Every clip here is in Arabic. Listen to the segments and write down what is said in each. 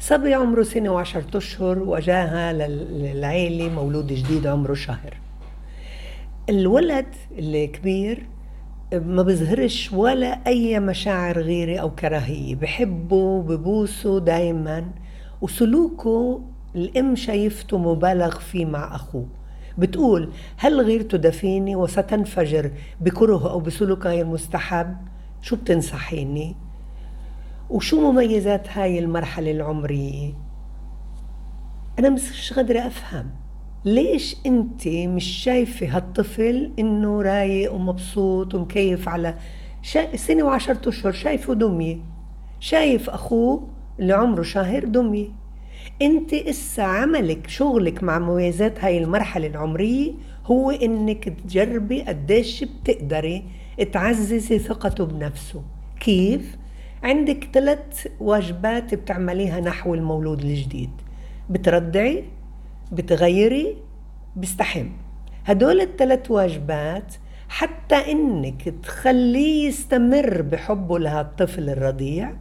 صبي عمره سنة وعشرة أشهر وجاها للعيلة مولود جديد عمره شهر. الولد الكبير ما بيظهرش ولا أي مشاعر غيرة أو كراهية. بحبه ببوسه دايما وسلوكه الأم شايفته مبالغ فيه مع أخوه. بتقول هل غيرته دفيني وستنفجر بكره أو بسلوك غير مستحب شو بتنصحيني؟ وشو مميزات هاي المرحلة العمرية؟ أنا مش قادرة أفهم. ليش أنت مش شايفة هالطفل إنه رايق ومبسوط ومكيف على شا... سنة وعشرة أشهر شايفه دمية شايف أخوه اللي عمره شهر دمية أنت إسا عملك شغلك مع مميزات هاي المرحلة العمرية هو إنك تجربي قديش بتقدري تعززي ثقته بنفسه. كيف؟ عندك ثلاث واجبات بتعمليها نحو المولود الجديد. بترضعي بتغيري بيستحم هدول الثلاث واجبات حتى إنك تخليه يستمر بحبه لهالطفل الرضيع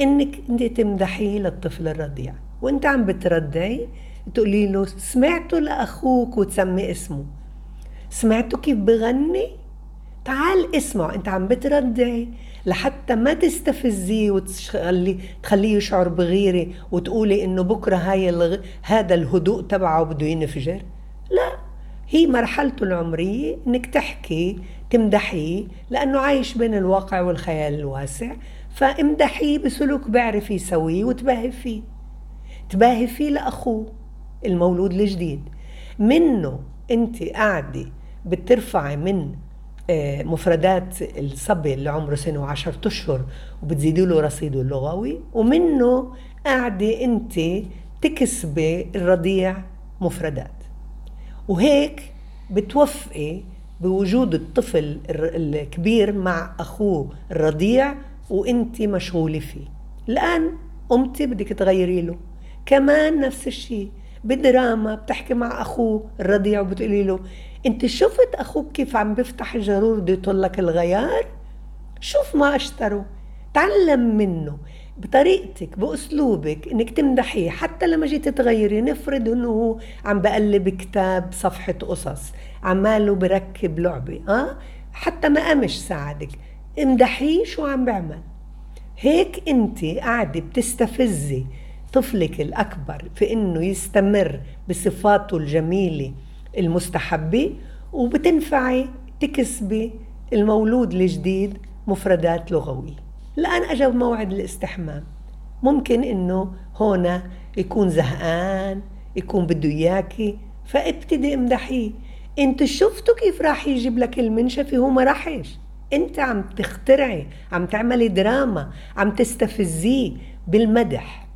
إنك أنت تمدحيه للطفل الرضيع. وأنت عم بترضعي تقولي له سمعته لأخوك وتسمي اسمه. سمعته كيف بغني؟ تعال اسمع أنت عم بترضعي لحتى ما تستفزيه وتخلي تخليه يشعر بغيرة وتقولي إنه بكرة هاي الغ... هذا الهدوء تبعه بده ينفجر. لا هي مرحلته العمرية إنك تحكي تمدحيه لأنه عايش بين الواقع والخيال الواسع. فامدحيه بسلوك بيعرف يسويه وتباهي فيه. تباهي فيه لأخوه المولود الجديد. منه أنت قاعدة بترفعي من مفردات الصبي اللي عمره سنة وعشرة أشهر وبتزيدي له رصيده اللغوي ومنه قاعدة أنت تكسبي الرضيع مفردات. وهيك بتوفقي بوجود الطفل الكبير مع أخوه الرضيع وأنت مشغولة فيه. الآن قمتي بدك تغيري له. كمان نفس الشيء بدراما بتحكي مع أخوه الرضيع وبتقولي له انت شفت أخوك كيف عم بيفتح الجرور بده يطلك الغيار؟ شوف ما اشتروا تعلم منه. بطريقتك بأسلوبك انك تمدحيه. حتى لما جيت تغيري نفرض انه هو عم بقلب كتاب صفحة قصص عماله بركب لعبة آه؟ حتى ما قامش ساعدك. امدحيه شو عم بيعمل. هيك انت قاعدة بتستفزي طفلك الأكبر في إنه يستمر بصفاته الجميلة. المستحبة وبتنفعي تكسبي المولود الجديد مفردات لغوية. الآن أجا موعد الاستحمام ممكن إنه هنا يكون زهقان يكون بده إياكي فابتدي امدحيه. أنت شفتوا كيف راح يجيب لك المنشفة هو ما راحش؟ أنت عم تخترعي عم تعملي دراما عم تستفزيه بالمدح.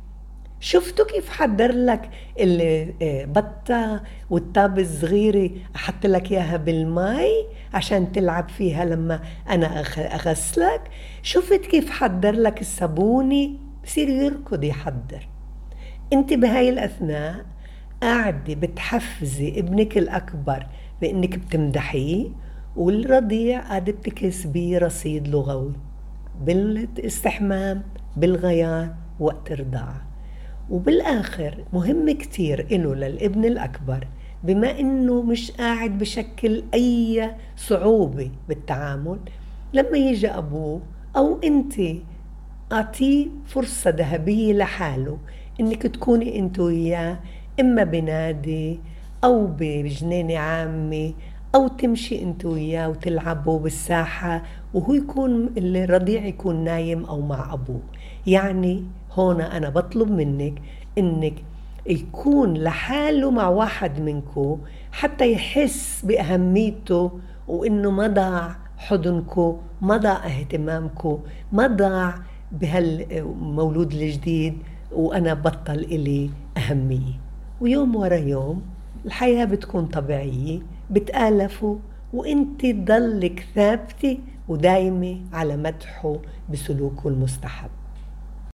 شفتوا كيف حضر لك البطة آه، والطابة الصغيرة؟ أحط لك إياها بالمي عشان تلعب فيها لما أنا أغسلك. شفت كيف حضر لك الصابونة؟ بصير يركض يحضر. أنت بهاي الأثناء قاعدة بتحفزي ابنك الأكبر بإنك بتمدحيه والرضيع قاعدة بتكسبيه رصيد لغوي بالاستحمام بالغيار وقت الرضاعة. وبالآخر مهم كتير إله للابن الأكبر بما إنه مش قاعد بشكل أي صعوبة بالتعامل لما يجي أبوه أو أنت أعطيه فرصة ذهبية لحاله إنك تكوني أنت وياه إما بنادي أو بجنينة عامة أو تمشي أنت وياه وتلعبوا بالساحة وهو يكون الرضيع يكون نايم أو مع أبوه. يعني هون أنا بطلب منك إنك يكون لحاله مع واحد منكم حتى يحس بأهميته وإنه ما ضاع حضنكم ما ضاع اهتمامكم ما ضاع بهالمولود الجديد وأنا بطل إلي أهمية. ويوم ورا يوم الحياة بتكون طبيعية بتآلفوا وإنت تضلك ثابتة ودايمة على مدحه بسلوكه المستحب.